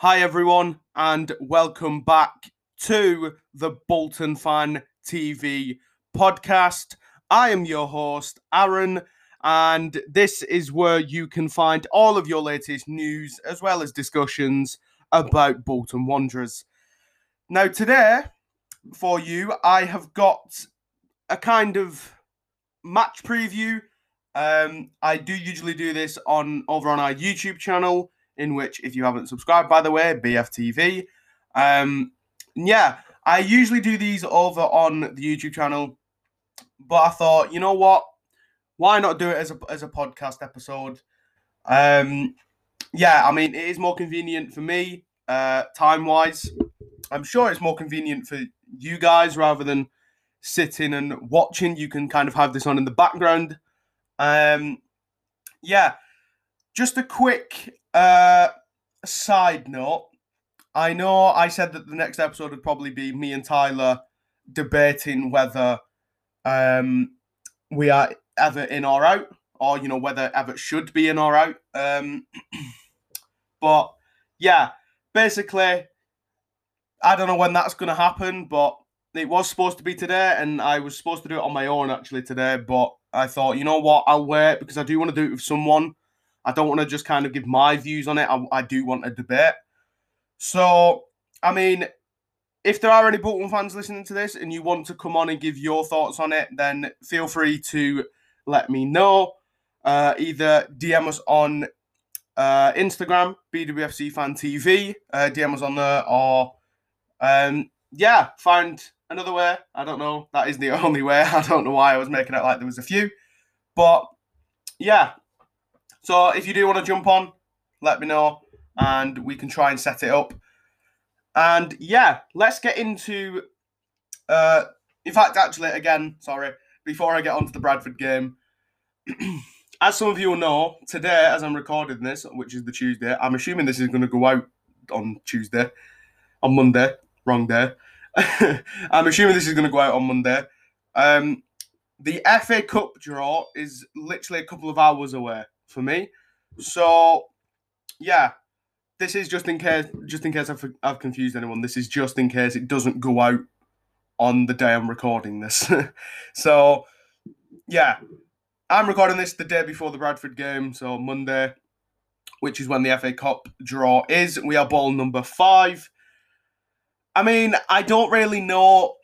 Hi, everyone, and welcome back to the Bolton Fan TV podcast. I am your host, Aaron, and this is where you can find all of your latest news as well as discussions about Bolton Wanderers. Now, today, for you, I have got a kind of match preview. Um, I do usually do this on over on our YouTube channel in which, if you haven't subscribed, by the way, BFTV. Um, yeah, I usually do these over on the YouTube channel, but I thought, you know what? Why not do it as a as a podcast episode? Um, yeah, I mean, it is more convenient for me, uh, time wise. I'm sure it's more convenient for you guys rather than sitting and watching. You can kind of have this on in the background. Um, yeah, just a quick uh, side note. I know I said that the next episode would probably be me and Tyler debating whether um, we are Evatt in or out, or you know whether Evatt should be in or out. Um, but yeah, basically, I don't know when that's going to happen, but it was supposed to be today, and I was supposed to do it on my own actually today. But I thought, you know what, I'll wait because I do want to do it with someone. I don't want to just kind of give my views on it. I, I do want a debate. So, I mean, if there are any Bolton fans listening to this and you want to come on and give your thoughts on it, then feel free to let me know. Uh, either DM us on uh, Instagram, BWFC Fan TV, uh, DM us on there, or um, yeah, find another way. I don't know. That is the only way. I don't know why I was making it like there was a few, but yeah, so if you do want to jump on, let me know and we can try and set it up. And yeah, let's get into. Uh, in fact, actually, again, sorry, before I get onto the Bradford game, as some of you will know, today, as I'm recording this, which is the Tuesday, I'm assuming this is going to go out on Tuesday, on Monday, wrong day. I'm assuming this is going to go out on Monday. Um, the FA Cup draw is literally a couple of hours away for me. So, yeah, this is just in case, just in case I've, I've confused anyone. This is just in case it doesn't go out on the day I'm recording this. so, yeah, I'm recording this the day before the Bradford game, so Monday, which is when the FA Cup draw is. We are ball number five. I mean, I don't really know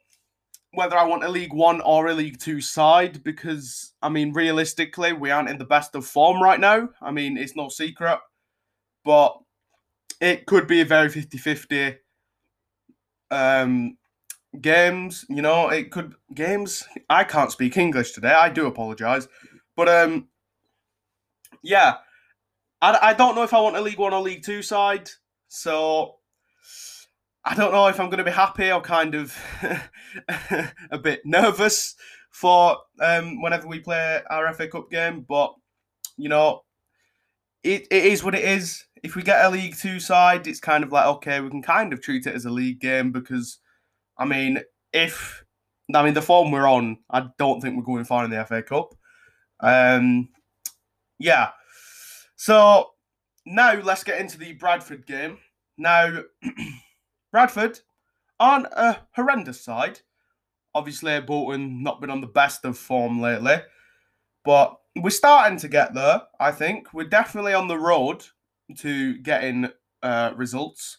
whether I want a League One or a League Two side because, I mean, realistically, we aren't in the best of form right now. I mean, it's no secret, but it could be a very 50 50 um, games. You know, it could. Games. I can't speak English today. I do apologize. But, um, yeah, I, I don't know if I want a League One or League Two side. So I don't know if I'm going to be happy or kind of a bit nervous for um, whenever we play our FA Cup game. But, you know, it, it is what it is. If we get a League Two side, it's kind of like, okay, we can kind of treat it as a league game because, I mean, if, I mean, the form we're on, I don't think we're going far in the FA Cup. Um, yeah. So now let's get into the Bradford game. Now, Bradford on a horrendous side. Obviously, Bolton not been on the best of form lately, but we're starting to get there. I think we're definitely on the road to getting uh, results.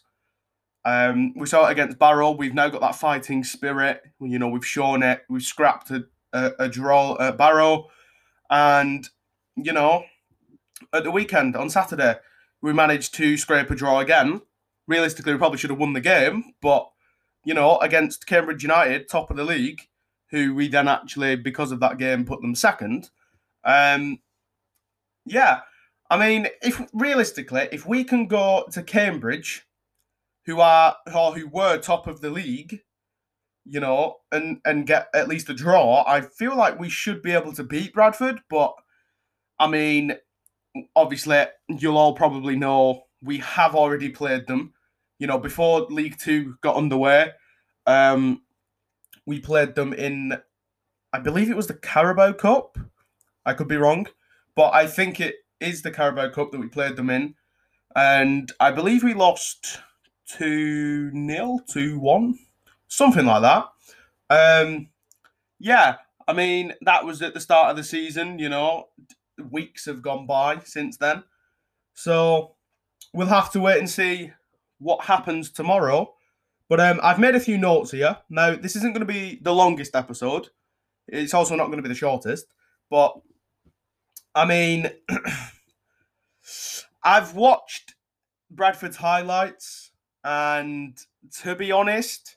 Um, we saw it against Barrow. We've now got that fighting spirit. You know, we've shown it. We've scrapped a, a, a draw at Barrow, and you know, at the weekend on Saturday, we managed to scrape a draw again realistically, we probably should have won the game. But, you know, against Cambridge United, top of the league, who we then actually, because of that game, put them second. Um, yeah, I mean, if realistically, if we can go to Cambridge, who are or who were top of the league, you know, and and get at least a draw, I feel like we should be able to beat Bradford. But I mean, obviously, you'll all probably know we have already played them. You know, before League Two got underway, um, we played them in, I believe it was the Carabao Cup. I could be wrong, but I think it is the Carabao Cup that we played them in. and I believe we lost 2 0, 2 1, something like that. Um, yeah, I mean, that was at the start of the season, you know, weeks have gone by since then. So we'll have to wait and see what happens tomorrow. But um, I've made a few notes here. Now, this isn't going to be the longest episode. It's also not going to be the shortest. But I mean, I've watched Bradford's highlights, and to be honest,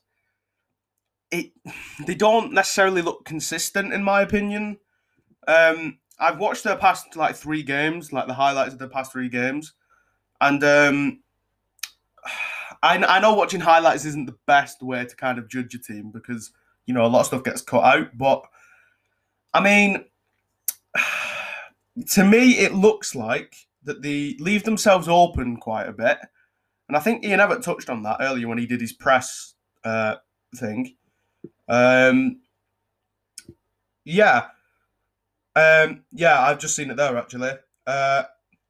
it they don't necessarily look consistent in my opinion. Um, I've watched their past like three games, like the highlights of the past three games, and um, I, I know watching highlights isn't the best way to kind of judge a team because you know a lot of stuff gets cut out. But I mean, to me, it looks like that they leave themselves open quite a bit, and I think Ian Evatt touched on that earlier when he did his press uh, thing. Um, yeah, um, yeah, I've just seen it there actually. Uh,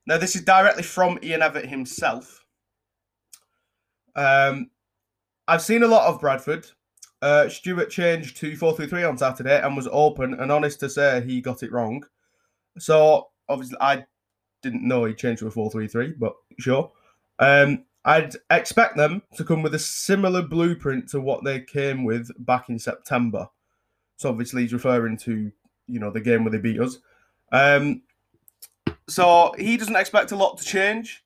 now this is directly from Ian Evatt himself. Um, I've seen a lot of Bradford. Uh, Stuart changed to 4 3 3 on Saturday and was open and honest to say he got it wrong. So, obviously, I didn't know he changed to a 4 3 3, but sure. Um, I'd expect them to come with a similar blueprint to what they came with back in September. So, obviously, he's referring to, you know, the game where they beat us. Um, so, he doesn't expect a lot to change.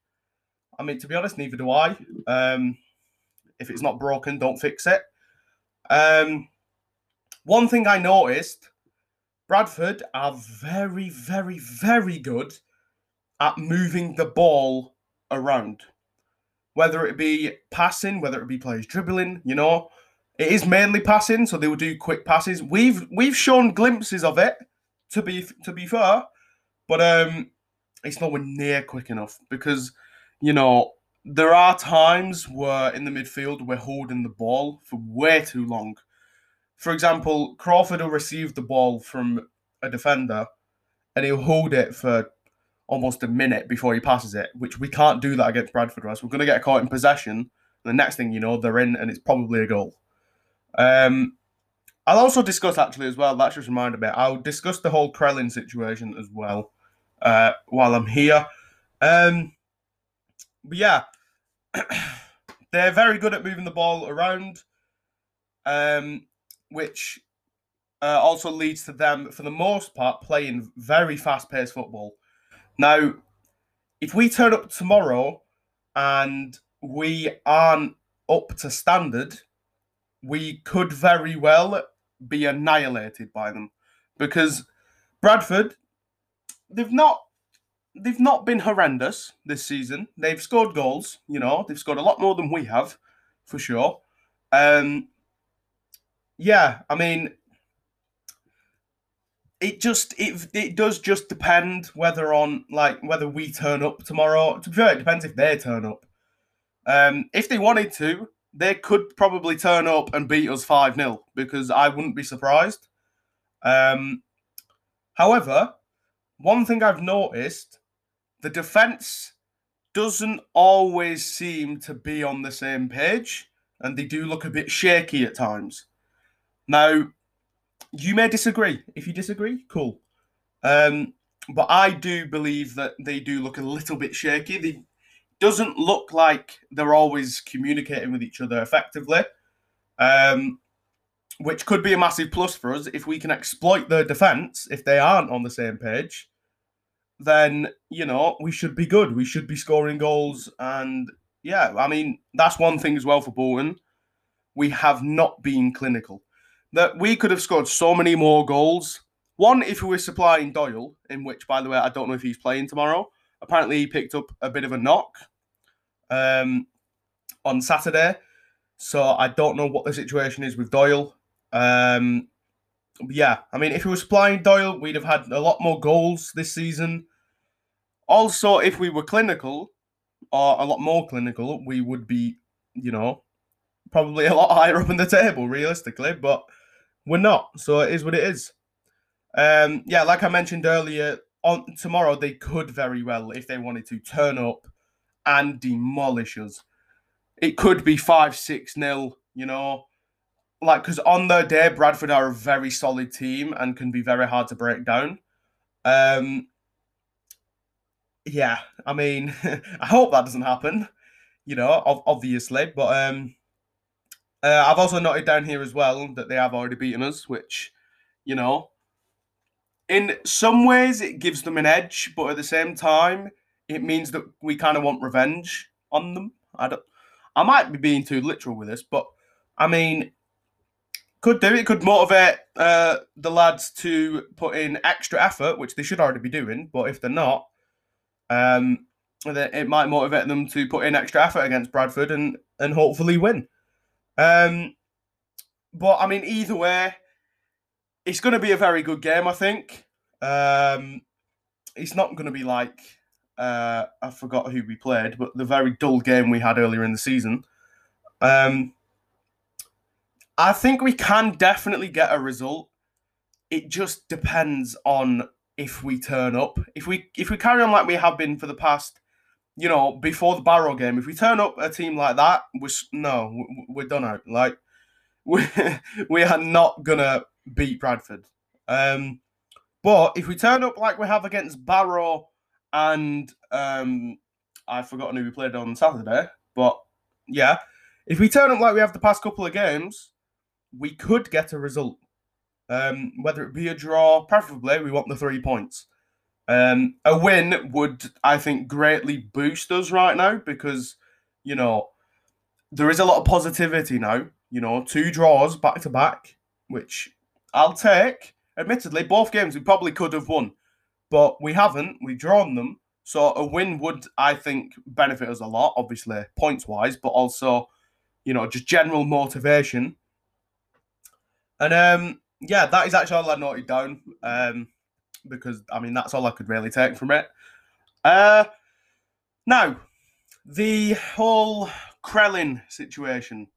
I mean, to be honest, neither do I. Um, if it's not broken, don't fix it. Um, one thing I noticed Bradford are very, very, very good at moving the ball around. Whether it be passing, whether it be players dribbling, you know, it is mainly passing, so they will do quick passes. We've we've shown glimpses of it, to be to be fair, but um, it's nowhere near quick enough because you know, there are times where in the midfield we're holding the ball for way too long. For example, Crawford will receive the ball from a defender and he'll hold it for almost a minute before he passes it, which we can't do that against Bradford, right? We're going to get caught in possession. And the next thing you know, they're in and it's probably a goal. Um, I'll also discuss actually as well, that's just reminded me, I'll discuss the whole Crellin situation as well uh, while I'm here. Um, but yeah, they're very good at moving the ball around, um, which uh, also leads to them, for the most part, playing very fast paced football. Now, if we turn up tomorrow and we aren't up to standard, we could very well be annihilated by them because Bradford, they've not they've not been horrendous this season. They've scored goals, you know, they've scored a lot more than we have, for sure. Um, yeah, I mean, it just it it does just depend whether on like whether we turn up tomorrow. To be fair, it depends if they turn up. Um, if they wanted to, they could probably turn up and beat us five 0 because I wouldn't be surprised. Um, however, one thing I've noticed the defense doesn't always seem to be on the same page, and they do look a bit shaky at times. Now, you may disagree. If you disagree, cool. Um, but I do believe that they do look a little bit shaky. They doesn't look like they're always communicating with each other effectively, um, which could be a massive plus for us if we can exploit their defense if they aren't on the same page then you know we should be good. We should be scoring goals, and yeah, I mean that's one thing as well for Bolton. We have not been clinical. That we could have scored so many more goals. One, if we were supplying Doyle, in which, by the way, I don't know if he's playing tomorrow. Apparently, he picked up a bit of a knock um, on Saturday, so I don't know what the situation is with Doyle. Um, yeah, I mean, if we were supplying Doyle, we'd have had a lot more goals this season. Also, if we were clinical, or a lot more clinical, we would be, you know, probably a lot higher up in the table, realistically, but we're not. So it is what it is. Um, yeah, like I mentioned earlier, on tomorrow they could very well, if they wanted to, turn up and demolish us. It could be 5 6 nil, you know. Like, because on their day, Bradford are a very solid team and can be very hard to break down. Um, yeah, I mean, I hope that doesn't happen, you know, obviously. But um, uh, I've also noted down here as well that they have already beaten us, which, you know, in some ways it gives them an edge, but at the same time, it means that we kind of want revenge on them. I don't. I might be being too literal with this, but I mean, could do it. Could motivate uh, the lads to put in extra effort, which they should already be doing. But if they're not, um, it might motivate them to put in extra effort against Bradford and and hopefully win. Um, but I mean, either way, it's going to be a very good game. I think. Um, it's not going to be like uh, I forgot who we played, but the very dull game we had earlier in the season. Um, I think we can definitely get a result. It just depends on if we turn up. If we if we carry on like we have been for the past, you know, before the Barrow game, if we turn up a team like that, we're no, we're done out. Like we we are not gonna beat Bradford. Um, but if we turn up like we have against Barrow and um, I've forgotten who we played on Saturday, but yeah, if we turn up like we have the past couple of games, we could get a result. Um, whether it be a draw, preferably, we want the three points. Um, a win would, I think, greatly boost us right now because, you know, there is a lot of positivity now. You know, two draws back to back, which I'll take. Admittedly, both games we probably could have won, but we haven't. We've drawn them. So a win would, I think, benefit us a lot, obviously, points wise, but also, you know, just general motivation. And um, yeah, that is actually all I noted down. Um, because I mean that's all I could really take from it. Uh now, the whole Crellin situation.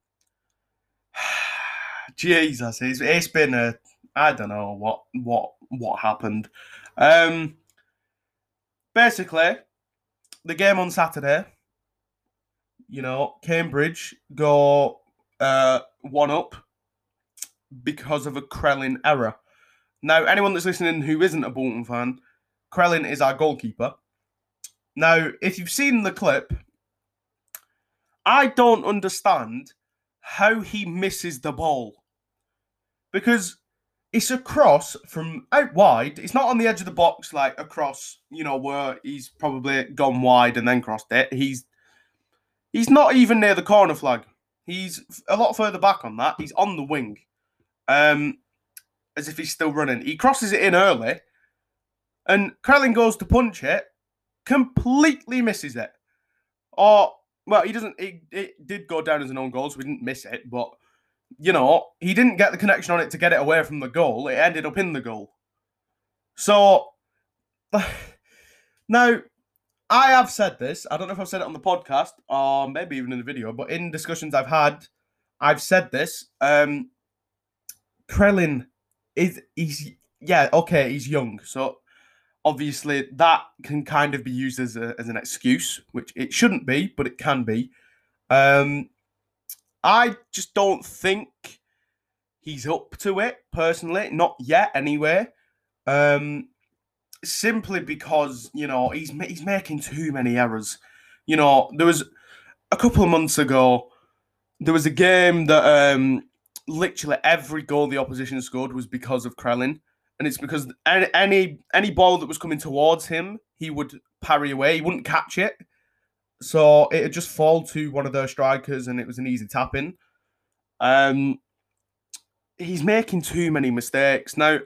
Jesus, it's, it's been a I don't know what what what happened. Um basically, the game on Saturday, you know, Cambridge go uh one up because of a Crellin error. Now, anyone that's listening who isn't a Bolton fan, Crellin is our goalkeeper. Now, if you've seen the clip, I don't understand how he misses the ball. Because it's a cross from out wide. It's not on the edge of the box like across, you know, where he's probably gone wide and then crossed it. He's he's not even near the corner flag. He's a lot further back on that. He's on the wing um, as if he's still running. He crosses it in early, and Crellin goes to punch it, completely misses it. Or, well, he doesn't, it, it did go down as an own goal, so we didn't miss it, but, you know, he didn't get the connection on it to get it away from the goal. It ended up in the goal. So, now, I have said this. I don't know if I've said it on the podcast or maybe even in the video, but in discussions I've had, I've said this. Um, Crellin is he's yeah okay he's young. So obviously that can kind of be used as a, as an excuse which it shouldn't be but it can be. Um I just don't think he's up to it personally. Not yet anyway. Um simply because you know he's he's making too many errors. You know there was a couple of months ago there was a game that um literally every goal the opposition scored was because of Crellin. And it's because any, any ball that was coming towards him, he would parry away. He wouldn't catch it. So it would just fall to one of their strikers and it was an easy tap in. Um, he's making too many mistakes. Now,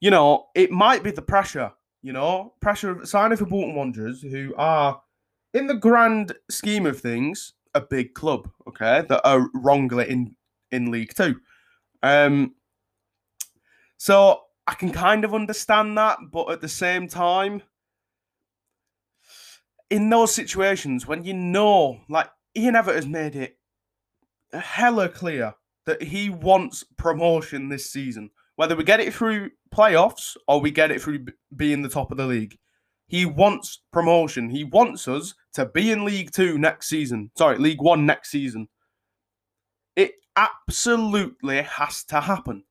you know, it might be the pressure, you know, pressure of signing for Bolton Wanderers, who are, in the grand scheme of things, a big club, okay, that are wrongly in in League Two. Um, so I can kind of understand that, but at the same time, in those situations when you know, like Ian Evatt has made it hella clear that he wants promotion this season, whether we get it through playoffs or we get it through being the top of the league. He wants promotion. He wants us to be in League Two next season. Sorry, League One next season. Absolutely has to happen.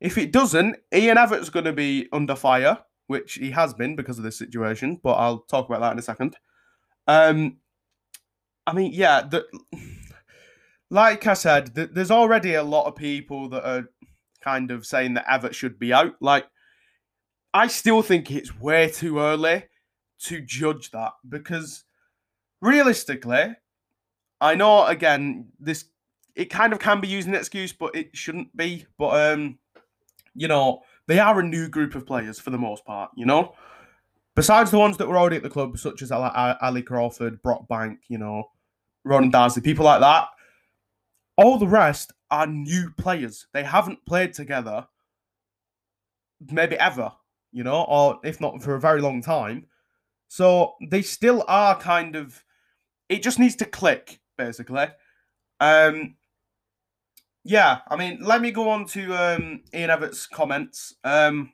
If it doesn't, Ian Evatt's going to be under fire, which he has been because of this situation, but I'll talk about that in a second. Um, I mean, yeah, the, like I said, the, there's already a lot of people that are kind of saying that Evatt should be out. Like, I still think it's way too early to judge that because realistically, I know again this it kind of can be used as an excuse, but it shouldn't be. But um, you know, they are a new group of players for the most part. You know, besides the ones that were already at the club, such as Ali Crawford, Brockbank, you know, Ronan Darsley, people like that. All the rest are new players. They haven't played together, maybe ever you know, or if not for a very long time. So they still are kind of. It just needs to click, basically. Um, yeah, I mean, let me go on to um, Ian Evatt's comments. Um,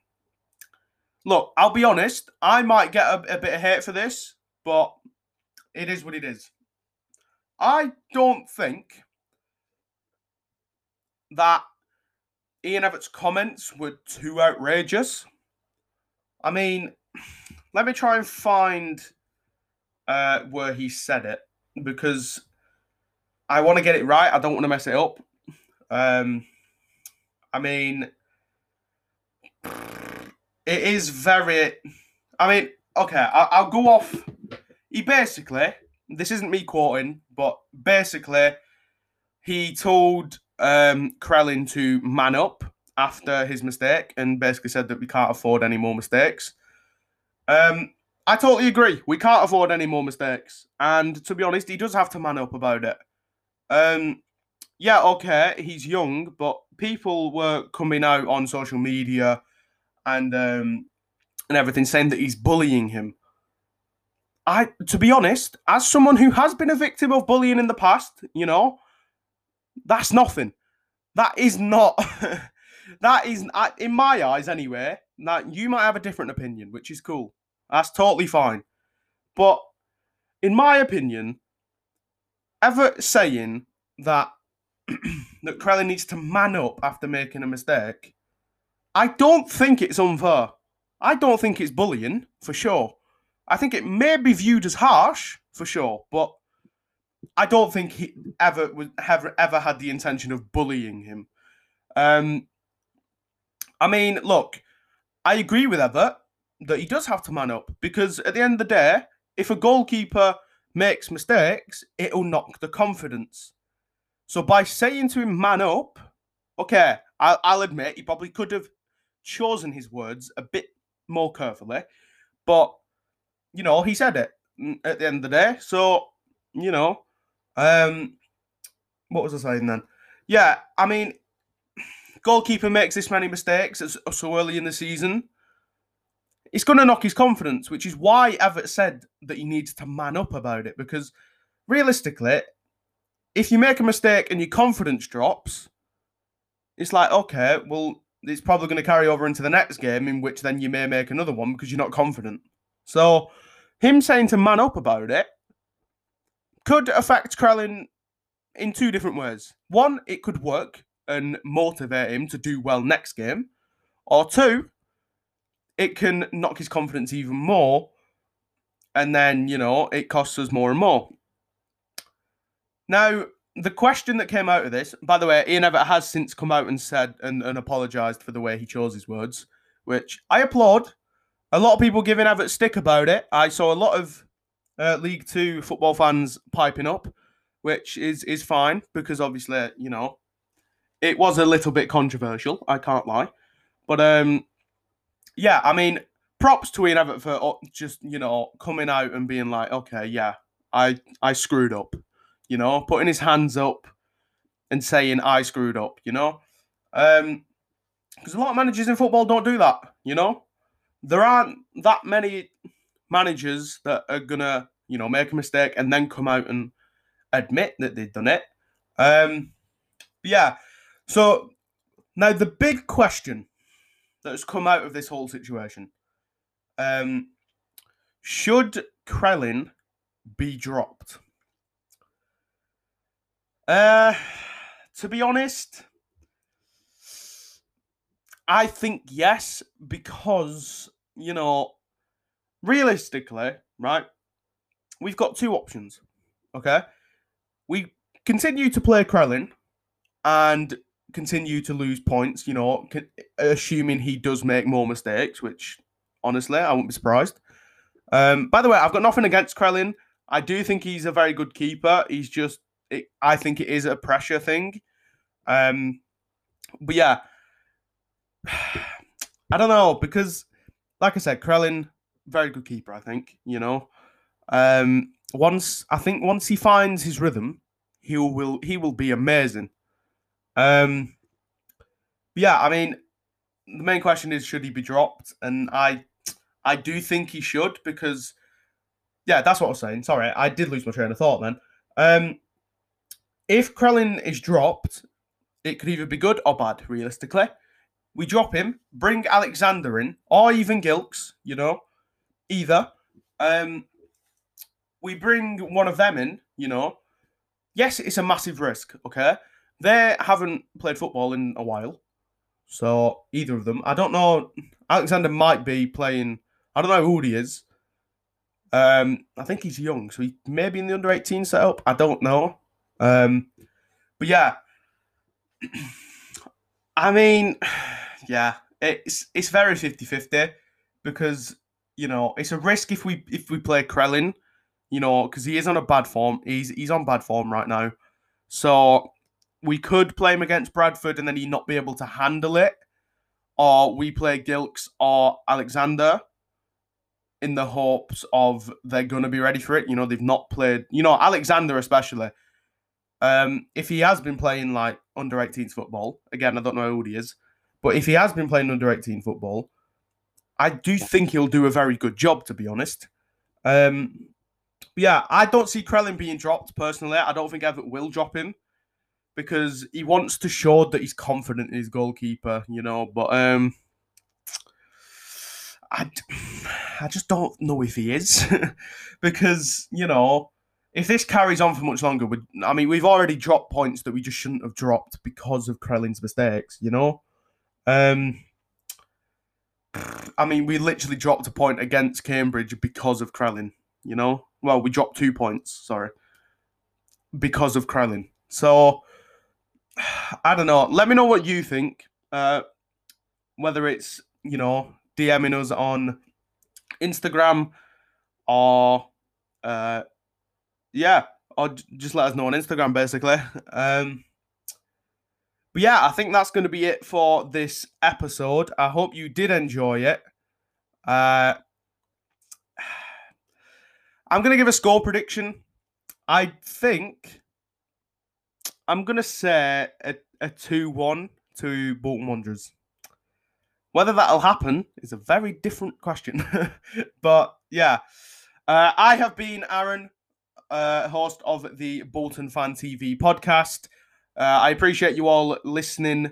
look, I'll be honest, I might get a, a bit of hate for this, but it is what it is. I don't think that Ian Evatt's comments were too outrageous. I mean, let me try and find uh, where he said it because I want to get it right. I don't want to mess it up. Um, I mean, it is very. I mean, okay, I, will go off. He basically, this isn't me quoting, but basically, he told um, Crellin to man up after his mistake and basically said that we can't afford any more mistakes. Um, I totally agree. We can't afford any more mistakes. And to be honest, he does have to man up about it. Um, yeah, okay, he's young, but people were coming out on social media and um, and everything saying that he's bullying him. I, to be honest, as someone who has been a victim of bullying in the past, you know, that's nothing. That is not that is, in my eyes anyway, that you might have a different opinion, which is cool. That's totally fine. But in my opinion, Evatt saying that that Crellin needs to man up after making a mistake, I don't think it's unfair. I don't think it's bullying for sure. I think it may be viewed as harsh for sure, but I don't think he ever was ever ever had the intention of bullying him. Um, I mean, look, I agree with Evatt that he does have to man up because at the end of the day, if a goalkeeper makes mistakes, it'll knock the confidence. So by saying to him, man up, okay, I'll, I'll admit he probably could have chosen his words a bit more carefully, but you know, he said it at the end of the day. So, you know, um, what was I saying then? Yeah, I mean, goalkeeper makes this many mistakes so early in the season, it's going to knock his confidence, which is why Evatt said that he needs to man up about it. Because realistically, if you make a mistake and your confidence drops, it's like, okay, well, it's probably going to carry over into the next game, in which then you may make another one because you're not confident. So, him saying to man up about it could affect Crellin in two different ways. One, it could work and motivate him to do well next game. Or two, it can knock his confidence even more. And then, you know, it costs us more and more. Now, the question that came out of this, by the way, Ian Evatt has since come out and said and, and apologised for the way he chose his words, which I applaud. A lot of people giving Evatt stick about it. I saw a lot of uh, League Two football fans piping up, which is is fine because obviously, you know, it was a little bit controversial. I can't lie, but um, yeah, I mean, props to Ian Evatt for uh, just you know coming out and being like, okay, yeah, I I screwed up, you know, putting his hands up and saying I screwed up, you know, um, because a lot of managers in football don't do that, you know, there aren't that many managers that are gonna you know make a mistake and then come out and admit that they've done it. Um, yeah, so now the big question that has come out of this whole situation, um, Should Crellin be dropped? Uh, to be honest, I think yes, because, you know, realistically, right, we've got two options. Okay. We continue to play Crellin and continue to lose points, you know, assuming he does make more mistakes, which honestly, I wouldn't be surprised. Um, by the way, I've got nothing against Crellin. I do think he's a very good keeper. He's just, it, I think it is a pressure thing. Um, but yeah, I don't know because, like I said, Crellin, very good keeper. I think you know. Um, once I think once he finds his rhythm, he will he will be amazing. Um, yeah, I mean, the main question is should he be dropped, and I I do think he should because yeah, that's what I was saying. Sorry, I did lose my train of thought then. Um, if Crellin is dropped, it could either be good or bad, realistically. We drop him, bring Alexander in, or even Gilks, you know, either. Um, we bring one of them in, you know. Yes, it's a massive risk, okay? They haven't played football in a while. So either of them. I don't know. Alexander might be playing. I don't know who he is. Um, I think he's young, so he may be in the under 18 setup. I don't know. Um, but yeah. I mean, yeah, it's it's very 50-50 because you know it's a risk if we if we play Crellin you know, because he is on a bad form. He's he's on bad form right now. So we could play him against Bradford and then he not be able to handle it. Or we play Gilks or Alexander in the hopes of they're gonna be ready for it. You know, they've not played you know, Alexander especially. Um, if he has been playing like under 18s football, again, I don't know who he is, but if he has been playing under 18 football, I do think he'll do a very good job, to be honest. Um, yeah, I don't see Crellin being dropped personally. I don't think Evatt will drop him because he wants to show that he's confident in his goalkeeper, you know. But um, I, I just don't know if he is because you know if this carries on for much longer, we, I mean, we've already dropped points that we just shouldn't have dropped because of Crellin's mistakes, you know. Um, I mean, we literally dropped a point against Cambridge because of Crellin, you know. Well, we dropped two points, sorry, because of Crellin. So I don't know. Let me know what you think. Uh, whether it's you know DMing us on Instagram or uh, yeah, or just let us know on Instagram basically. Um, but yeah, I think that's going to be it for this episode. I hope you did enjoy it. Uh, I'm going to give a score prediction. I think I'm going to say a, a 2 1 to Bolton Wanderers. Whether that'll happen is a very different question. but yeah, uh, I have been Aaron, uh, host of the Bolton Fan TV podcast. Uh, I appreciate you all listening.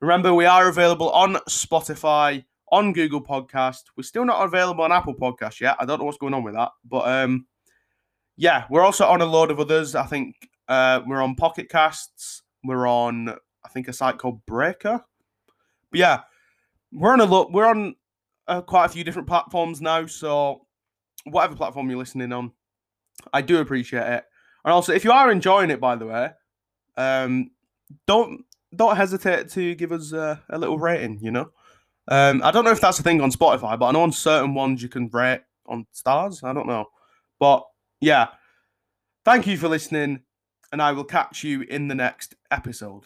Remember, we are available on Spotify, on Google Podcast. We're still not available on Apple Podcast yet. I don't know what's going on with that, but um, yeah, we're also on a load of others. I think uh, we're on Pocket Casts. We're on, I think, a site called Breaker. But yeah, we're on a lot. We're on uh, quite a few different platforms now. So whatever platform you're listening on, I do appreciate it. And also, if you are enjoying it, by the way, um, don't don't hesitate to give us uh, a little rating. You know, um, I don't know if that's a thing on Spotify, but I know on certain ones you can rate on stars. I don't know, but yeah. Thank you for listening, and I will catch you in the next episode.